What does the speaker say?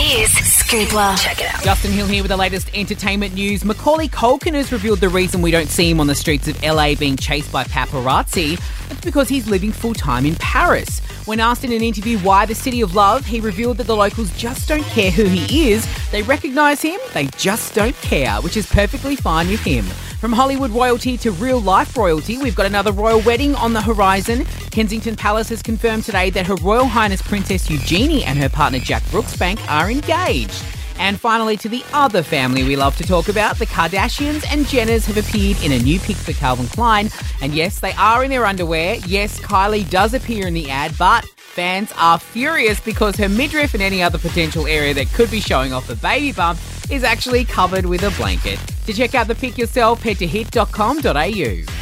is Scoopla. Check it out. Justin Hill here with the latest entertainment news. Macaulay Culkin has revealed the reason we don't see him on the streets of LA being chased by paparazzi. It's because he's living full time in Paris. When asked in an interview why the city of love, he revealed that the locals just don't care who he is. They recognise him, they just don't care, which is perfectly fine with him. From Hollywood royalty to real life royalty, we've got another royal wedding on the horizon. Kensington Palace has confirmed today that Her Royal Highness Princess Eugenie and her partner Jack Brooksbank are engaged. And finally, to the other family we love to talk about, the Kardashians and Jenners have appeared in a new pic for Calvin Klein. And yes, they are in their underwear. Yes, Kylie does appear in the ad, but fans are furious because her midriff and any other potential area that could be showing off a baby bump is actually covered with a blanket. To check out the pic yourself, head to hit.com.au.